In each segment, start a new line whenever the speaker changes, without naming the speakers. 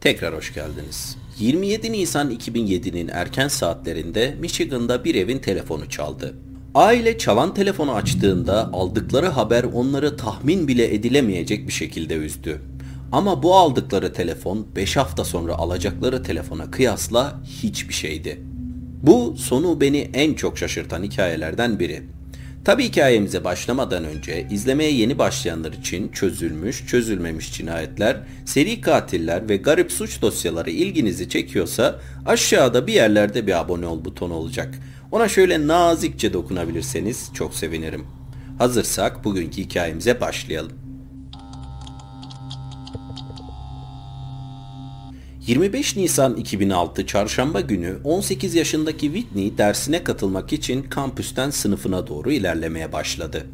Tekrar hoş geldiniz. 27 Nisan 2007'nin erken saatlerinde Michigan'da bir evin telefonu çaldı. Aile çalan telefonu açtığında aldıkları haber onları tahmin bile edilemeyecek bir şekilde üzdü. Ama bu aldıkları telefon 5 hafta sonra alacakları telefona kıyasla hiçbir şeydi. Bu sonu beni en çok şaşırtan hikayelerden biri. Tabi hikayemize başlamadan önce izlemeye yeni başlayanlar için çözülmüş, çözülmemiş cinayetler, seri katiller ve garip suç dosyaları ilginizi çekiyorsa aşağıda bir yerlerde bir abone ol butonu olacak. Ona şöyle nazikçe dokunabilirseniz çok sevinirim. Hazırsak bugünkü hikayemize başlayalım. 25 Nisan 2006 Çarşamba günü 18 yaşındaki Whitney dersine katılmak için kampüsten sınıfına doğru ilerlemeye başladı.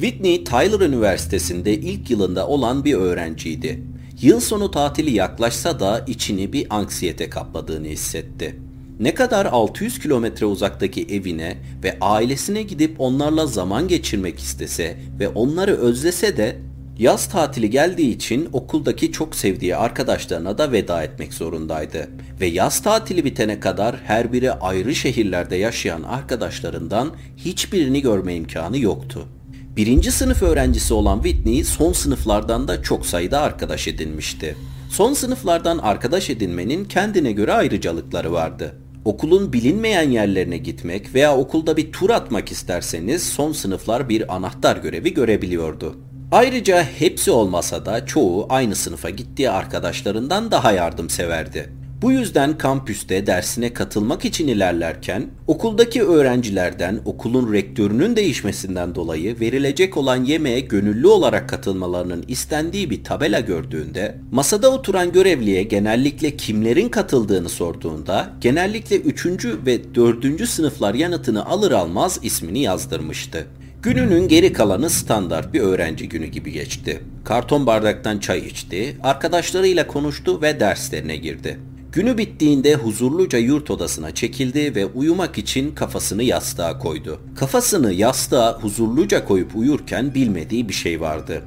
Whitney, Tyler Üniversitesi'nde ilk yılında olan bir öğrenciydi. Yıl sonu tatili yaklaşsa da içini bir anksiyete kapladığını hissetti. Ne kadar 600 kilometre uzaktaki evine ve ailesine gidip onlarla zaman geçirmek istese ve onları özlese de Yaz tatili geldiği için okuldaki çok sevdiği arkadaşlarına da veda etmek zorundaydı. Ve yaz tatili bitene kadar her biri ayrı şehirlerde yaşayan arkadaşlarından hiçbirini görme imkanı yoktu. Birinci sınıf öğrencisi olan Whitney son sınıflardan da çok sayıda arkadaş edinmişti. Son sınıflardan arkadaş edinmenin kendine göre ayrıcalıkları vardı. Okulun bilinmeyen yerlerine gitmek veya okulda bir tur atmak isterseniz son sınıflar bir anahtar görevi görebiliyordu. Ayrıca hepsi olmasa da çoğu aynı sınıfa gittiği arkadaşlarından daha yardımseverdi. Bu yüzden kampüste dersine katılmak için ilerlerken okuldaki öğrencilerden okulun rektörünün değişmesinden dolayı verilecek olan yemeğe gönüllü olarak katılmalarının istendiği bir tabela gördüğünde masada oturan görevliye genellikle kimlerin katıldığını sorduğunda genellikle 3. ve 4. sınıflar yanıtını alır almaz ismini yazdırmıştı. Gününün geri kalanı standart bir öğrenci günü gibi geçti. Karton bardaktan çay içti, arkadaşlarıyla konuştu ve derslerine girdi. Günü bittiğinde huzurluca yurt odasına çekildi ve uyumak için kafasını yastığa koydu. Kafasını yastığa huzurluca koyup uyurken bilmediği bir şey vardı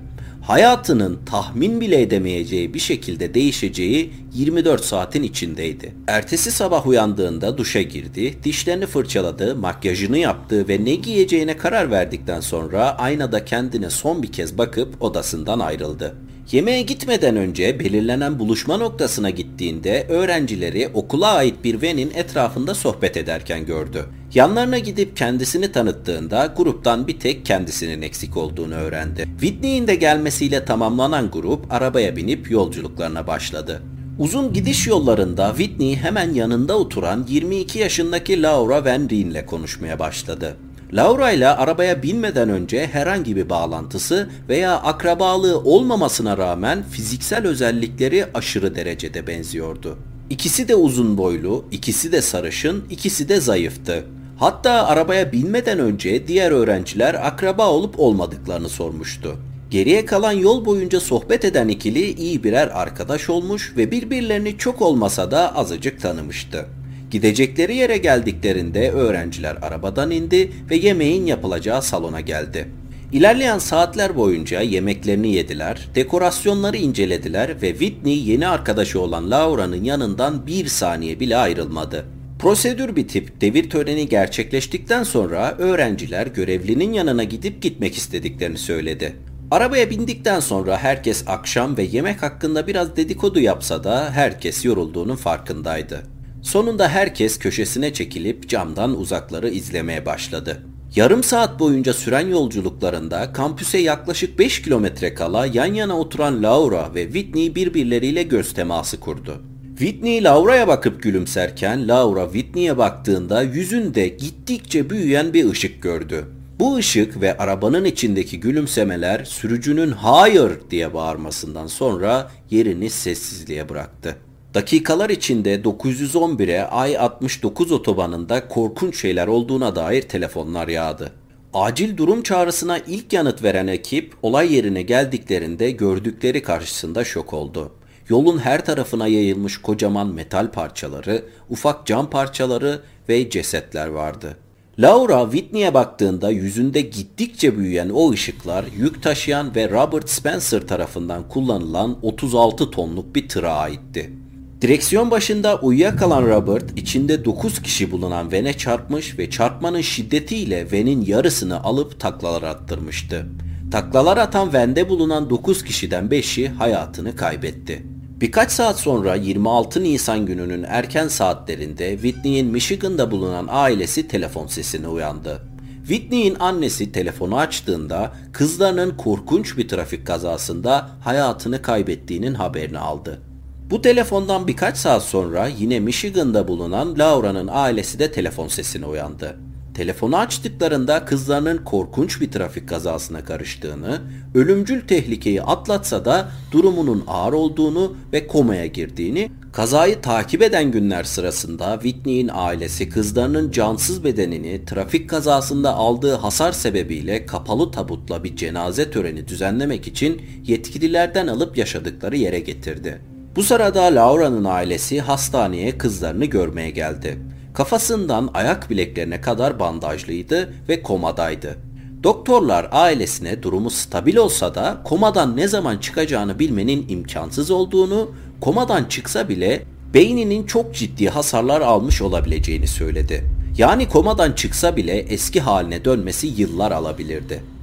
hayatının tahmin bile edemeyeceği bir şekilde değişeceği 24 saatin içindeydi. Ertesi sabah uyandığında duşa girdi, dişlerini fırçaladı, makyajını yaptı ve ne giyeceğine karar verdikten sonra aynada kendine son bir kez bakıp odasından ayrıldı. Yemeğe gitmeden önce belirlenen buluşma noktasına gittiğinde öğrencileri okula ait bir venin etrafında sohbet ederken gördü. Yanlarına gidip kendisini tanıttığında gruptan bir tek kendisinin eksik olduğunu öğrendi. Whitney'in de gelmesiyle tamamlanan grup arabaya binip yolculuklarına başladı. Uzun gidiş yollarında Whitney hemen yanında oturan 22 yaşındaki Laura Van Reen ile konuşmaya başladı. Laura ile arabaya binmeden önce herhangi bir bağlantısı veya akrabalığı olmamasına rağmen fiziksel özellikleri aşırı derecede benziyordu. İkisi de uzun boylu, ikisi de sarışın, ikisi de zayıftı. Hatta arabaya binmeden önce diğer öğrenciler akraba olup olmadıklarını sormuştu. Geriye kalan yol boyunca sohbet eden ikili iyi birer arkadaş olmuş ve birbirlerini çok olmasa da azıcık tanımıştı. Gidecekleri yere geldiklerinde öğrenciler arabadan indi ve yemeğin yapılacağı salona geldi. İlerleyen saatler boyunca yemeklerini yediler, dekorasyonları incelediler ve Whitney yeni arkadaşı olan Laura'nın yanından bir saniye bile ayrılmadı. Prosedür bitip devir töreni gerçekleştikten sonra öğrenciler görevlinin yanına gidip gitmek istediklerini söyledi. Arabaya bindikten sonra herkes akşam ve yemek hakkında biraz dedikodu yapsa da herkes yorulduğunun farkındaydı. Sonunda herkes köşesine çekilip camdan uzakları izlemeye başladı. Yarım saat boyunca süren yolculuklarında kampüse yaklaşık 5 kilometre kala yan yana oturan Laura ve Whitney birbirleriyle göz teması kurdu. Whitney Laura'ya bakıp gülümserken Laura Whitney'e baktığında yüzünde gittikçe büyüyen bir ışık gördü. Bu ışık ve arabanın içindeki gülümsemeler sürücünün hayır diye bağırmasından sonra yerini sessizliğe bıraktı. Dakikalar içinde 911'e Ay 69 otobanında korkunç şeyler olduğuna dair telefonlar yağdı. Acil durum çağrısına ilk yanıt veren ekip olay yerine geldiklerinde gördükleri karşısında şok oldu. Yolun her tarafına yayılmış kocaman metal parçaları, ufak cam parçaları ve cesetler vardı. Laura Whitney'e baktığında yüzünde gittikçe büyüyen o ışıklar yük taşıyan ve Robert Spencer tarafından kullanılan 36 tonluk bir tıra aitti. Direksiyon başında uyuyakalan Robert içinde 9 kişi bulunan Ven'e çarpmış ve çarpmanın şiddetiyle Ven'in yarısını alıp taklalar attırmıştı. Taklalar atan Ven'de bulunan 9 kişiden 5'i hayatını kaybetti. Birkaç saat sonra 26 Nisan gününün erken saatlerinde Whitney'in Michigan'da bulunan ailesi telefon sesine uyandı. Whitney'in annesi telefonu açtığında kızlarının korkunç bir trafik kazasında hayatını kaybettiğinin haberini aldı. Bu telefondan birkaç saat sonra yine Michigan'da bulunan Laura'nın ailesi de telefon sesine uyandı. Telefonu açtıklarında kızlarının korkunç bir trafik kazasına karıştığını, ölümcül tehlikeyi atlatsa da durumunun ağır olduğunu ve komaya girdiğini, kazayı takip eden günler sırasında Whitney'in ailesi kızlarının cansız bedenini trafik kazasında aldığı hasar sebebiyle kapalı tabutla bir cenaze töreni düzenlemek için yetkililerden alıp yaşadıkları yere getirdi. Bu sırada Laura'nın ailesi hastaneye kızlarını görmeye geldi. Kafasından ayak bileklerine kadar bandajlıydı ve komadaydı. Doktorlar ailesine durumu stabil olsa da komadan ne zaman çıkacağını bilmenin imkansız olduğunu, komadan çıksa bile beyninin çok ciddi hasarlar almış olabileceğini söyledi. Yani komadan çıksa bile eski haline dönmesi yıllar alabilirdi.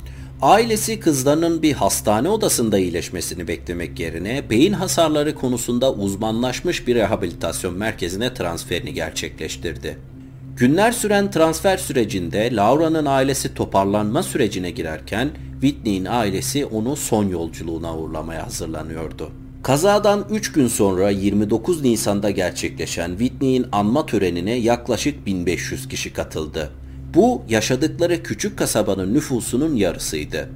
Ailesi kızlarının bir hastane odasında iyileşmesini beklemek yerine beyin hasarları konusunda uzmanlaşmış bir rehabilitasyon merkezine transferini gerçekleştirdi. Günler süren transfer sürecinde Laura'nın ailesi toparlanma sürecine girerken Whitney'in ailesi onu son yolculuğuna uğurlamaya hazırlanıyordu. Kazadan 3 gün sonra 29 Nisan'da gerçekleşen Whitney'in anma törenine yaklaşık 1500 kişi katıldı. Bu yaşadıkları küçük kasabanın nüfusunun yarısıydı.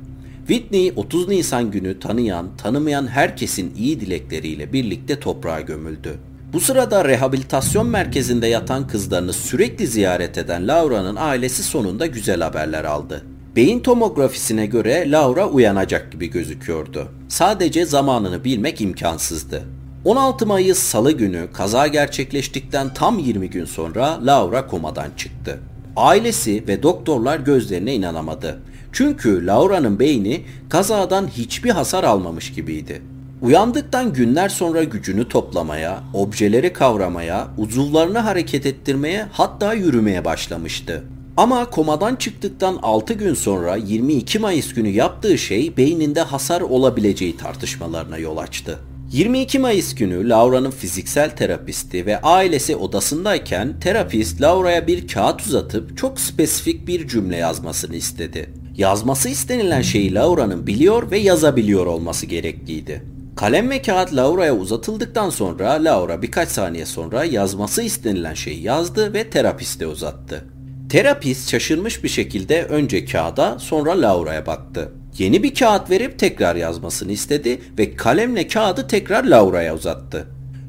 Whitney 30 Nisan günü tanıyan, tanımayan herkesin iyi dilekleriyle birlikte toprağa gömüldü. Bu sırada rehabilitasyon merkezinde yatan kızlarını sürekli ziyaret eden Laura'nın ailesi sonunda güzel haberler aldı. Beyin tomografisine göre Laura uyanacak gibi gözüküyordu. Sadece zamanını bilmek imkansızdı. 16 Mayıs Salı günü kaza gerçekleştikten tam 20 gün sonra Laura komadan çıktı. Ailesi ve doktorlar gözlerine inanamadı. Çünkü Laura'nın beyni kazadan hiçbir hasar almamış gibiydi. Uyandıktan günler sonra gücünü toplamaya, objeleri kavramaya, uzuvlarını hareket ettirmeye hatta yürümeye başlamıştı. Ama komadan çıktıktan 6 gün sonra 22 Mayıs günü yaptığı şey beyninde hasar olabileceği tartışmalarına yol açtı. 22 Mayıs günü Laura'nın fiziksel terapisti ve ailesi odasındayken terapist Laura'ya bir kağıt uzatıp çok spesifik bir cümle yazmasını istedi. Yazması istenilen şeyi Laura'nın biliyor ve yazabiliyor olması gerekliydi. Kalem ve kağıt Laura'ya uzatıldıktan sonra Laura birkaç saniye sonra yazması istenilen şeyi yazdı ve terapiste uzattı. Terapist şaşırmış bir şekilde önce kağıda sonra Laura'ya baktı. Yeni bir kağıt verip tekrar yazmasını istedi ve kalemle kağıdı tekrar Laura'ya uzattı.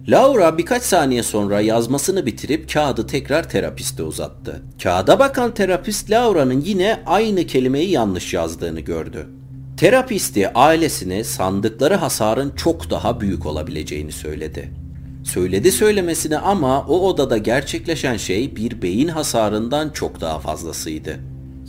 Laura birkaç saniye sonra yazmasını bitirip kağıdı tekrar terapiste uzattı. Kağıda bakan terapist Laura'nın yine aynı kelimeyi yanlış yazdığını gördü. Terapisti ailesine sandıkları hasarın çok daha büyük olabileceğini söyledi. Söyledi söylemesine ama o odada gerçekleşen şey bir beyin hasarından çok daha fazlasıydı.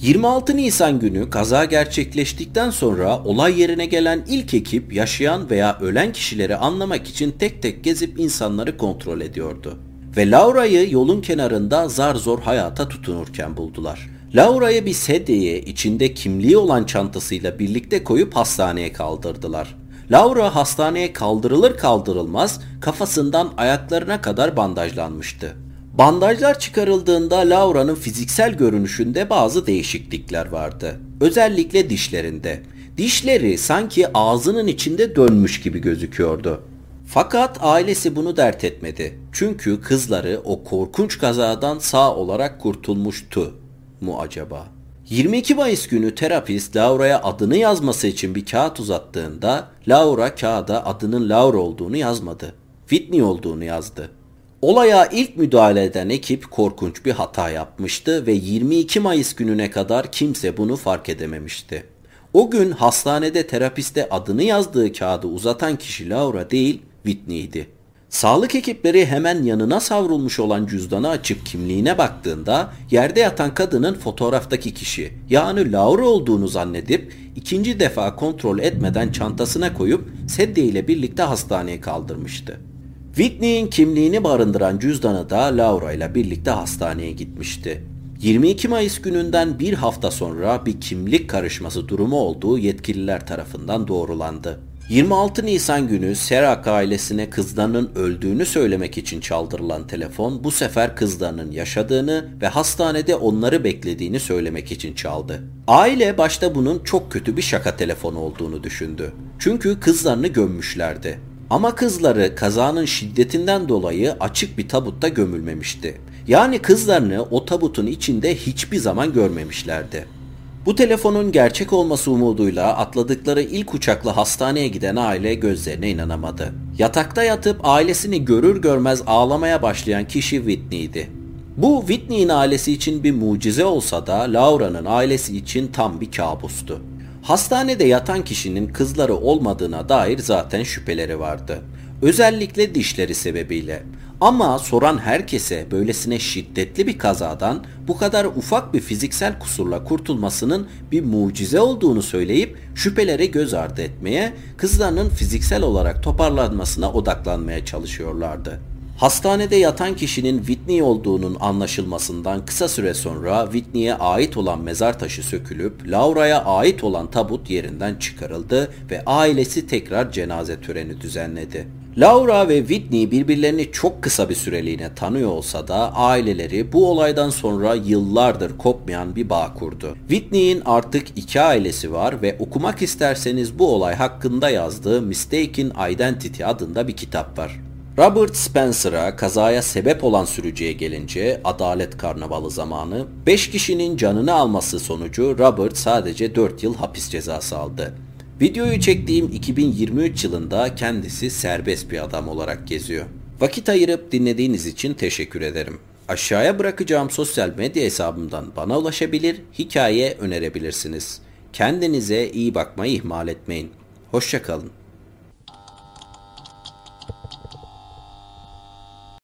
26 Nisan günü kaza gerçekleştikten sonra olay yerine gelen ilk ekip yaşayan veya ölen kişileri anlamak için tek tek gezip insanları kontrol ediyordu. Ve Laura'yı yolun kenarında zar zor hayata tutunurken buldular. Laura'yı bir sedyeye içinde kimliği olan çantasıyla birlikte koyup hastaneye kaldırdılar. Laura hastaneye kaldırılır kaldırılmaz kafasından ayaklarına kadar bandajlanmıştı. Bandajlar çıkarıldığında Laura'nın fiziksel görünüşünde bazı değişiklikler vardı. Özellikle dişlerinde. Dişleri sanki ağzının içinde dönmüş gibi gözüküyordu. Fakat ailesi bunu dert etmedi. Çünkü kızları o korkunç kazadan sağ olarak kurtulmuştu mu acaba? 22 Mayıs günü terapist Laura'ya adını yazması için bir kağıt uzattığında Laura kağıda adının Laura olduğunu yazmadı. Whitney olduğunu yazdı. Olaya ilk müdahale eden ekip korkunç bir hata yapmıştı ve 22 Mayıs gününe kadar kimse bunu fark edememişti. O gün hastanede terapiste adını yazdığı kağıdı uzatan kişi Laura değil Whitney'di. Sağlık ekipleri hemen yanına savrulmuş olan cüzdanı açıp kimliğine baktığında yerde yatan kadının fotoğraftaki kişi yani Laura olduğunu zannedip ikinci defa kontrol etmeden çantasına koyup sedye ile birlikte hastaneye kaldırmıştı. Whitney'in kimliğini barındıran cüzdanı da Laura ile birlikte hastaneye gitmişti. 22 Mayıs gününden bir hafta sonra bir kimlik karışması durumu olduğu yetkililer tarafından doğrulandı. 26 Nisan günü Serak ailesine kızlarının öldüğünü söylemek için çaldırılan telefon bu sefer kızlarının yaşadığını ve hastanede onları beklediğini söylemek için çaldı. Aile başta bunun çok kötü bir şaka telefonu olduğunu düşündü. Çünkü kızlarını gömmüşlerdi. Ama kızları kazanın şiddetinden dolayı açık bir tabutta gömülmemişti. Yani kızlarını o tabutun içinde hiçbir zaman görmemişlerdi. Bu telefonun gerçek olması umuduyla atladıkları ilk uçakla hastaneye giden aile gözlerine inanamadı. Yatakta yatıp ailesini görür görmez ağlamaya başlayan kişi Whitney'di. Bu Whitney'in ailesi için bir mucize olsa da Laura'nın ailesi için tam bir kabustu. Hastanede yatan kişinin kızları olmadığına dair zaten şüpheleri vardı. Özellikle dişleri sebebiyle. Ama soran herkese böylesine şiddetli bir kazadan bu kadar ufak bir fiziksel kusurla kurtulmasının bir mucize olduğunu söyleyip şüpheleri göz ardı etmeye, kızlarının fiziksel olarak toparlanmasına odaklanmaya çalışıyorlardı. Hastanede yatan kişinin Whitney olduğunun anlaşılmasından kısa süre sonra Whitney'e ait olan mezar taşı sökülüp Laura'ya ait olan tabut yerinden çıkarıldı ve ailesi tekrar cenaze töreni düzenledi. Laura ve Whitney birbirlerini çok kısa bir süreliğine tanıyor olsa da aileleri bu olaydan sonra yıllardır kopmayan bir bağ kurdu. Whitney'in artık iki ailesi var ve okumak isterseniz bu olay hakkında yazdığı Mistaken Identity adında bir kitap var. Robert Spencer'a kazaya sebep olan sürücüye gelince adalet karnavalı zamanı 5 kişinin canını alması sonucu Robert sadece 4 yıl hapis cezası aldı. Videoyu çektiğim 2023 yılında kendisi serbest bir adam olarak geziyor. Vakit ayırıp dinlediğiniz için teşekkür ederim. Aşağıya bırakacağım sosyal medya hesabımdan bana ulaşabilir, hikaye önerebilirsiniz. Kendinize iyi bakmayı ihmal etmeyin. Hoşçakalın.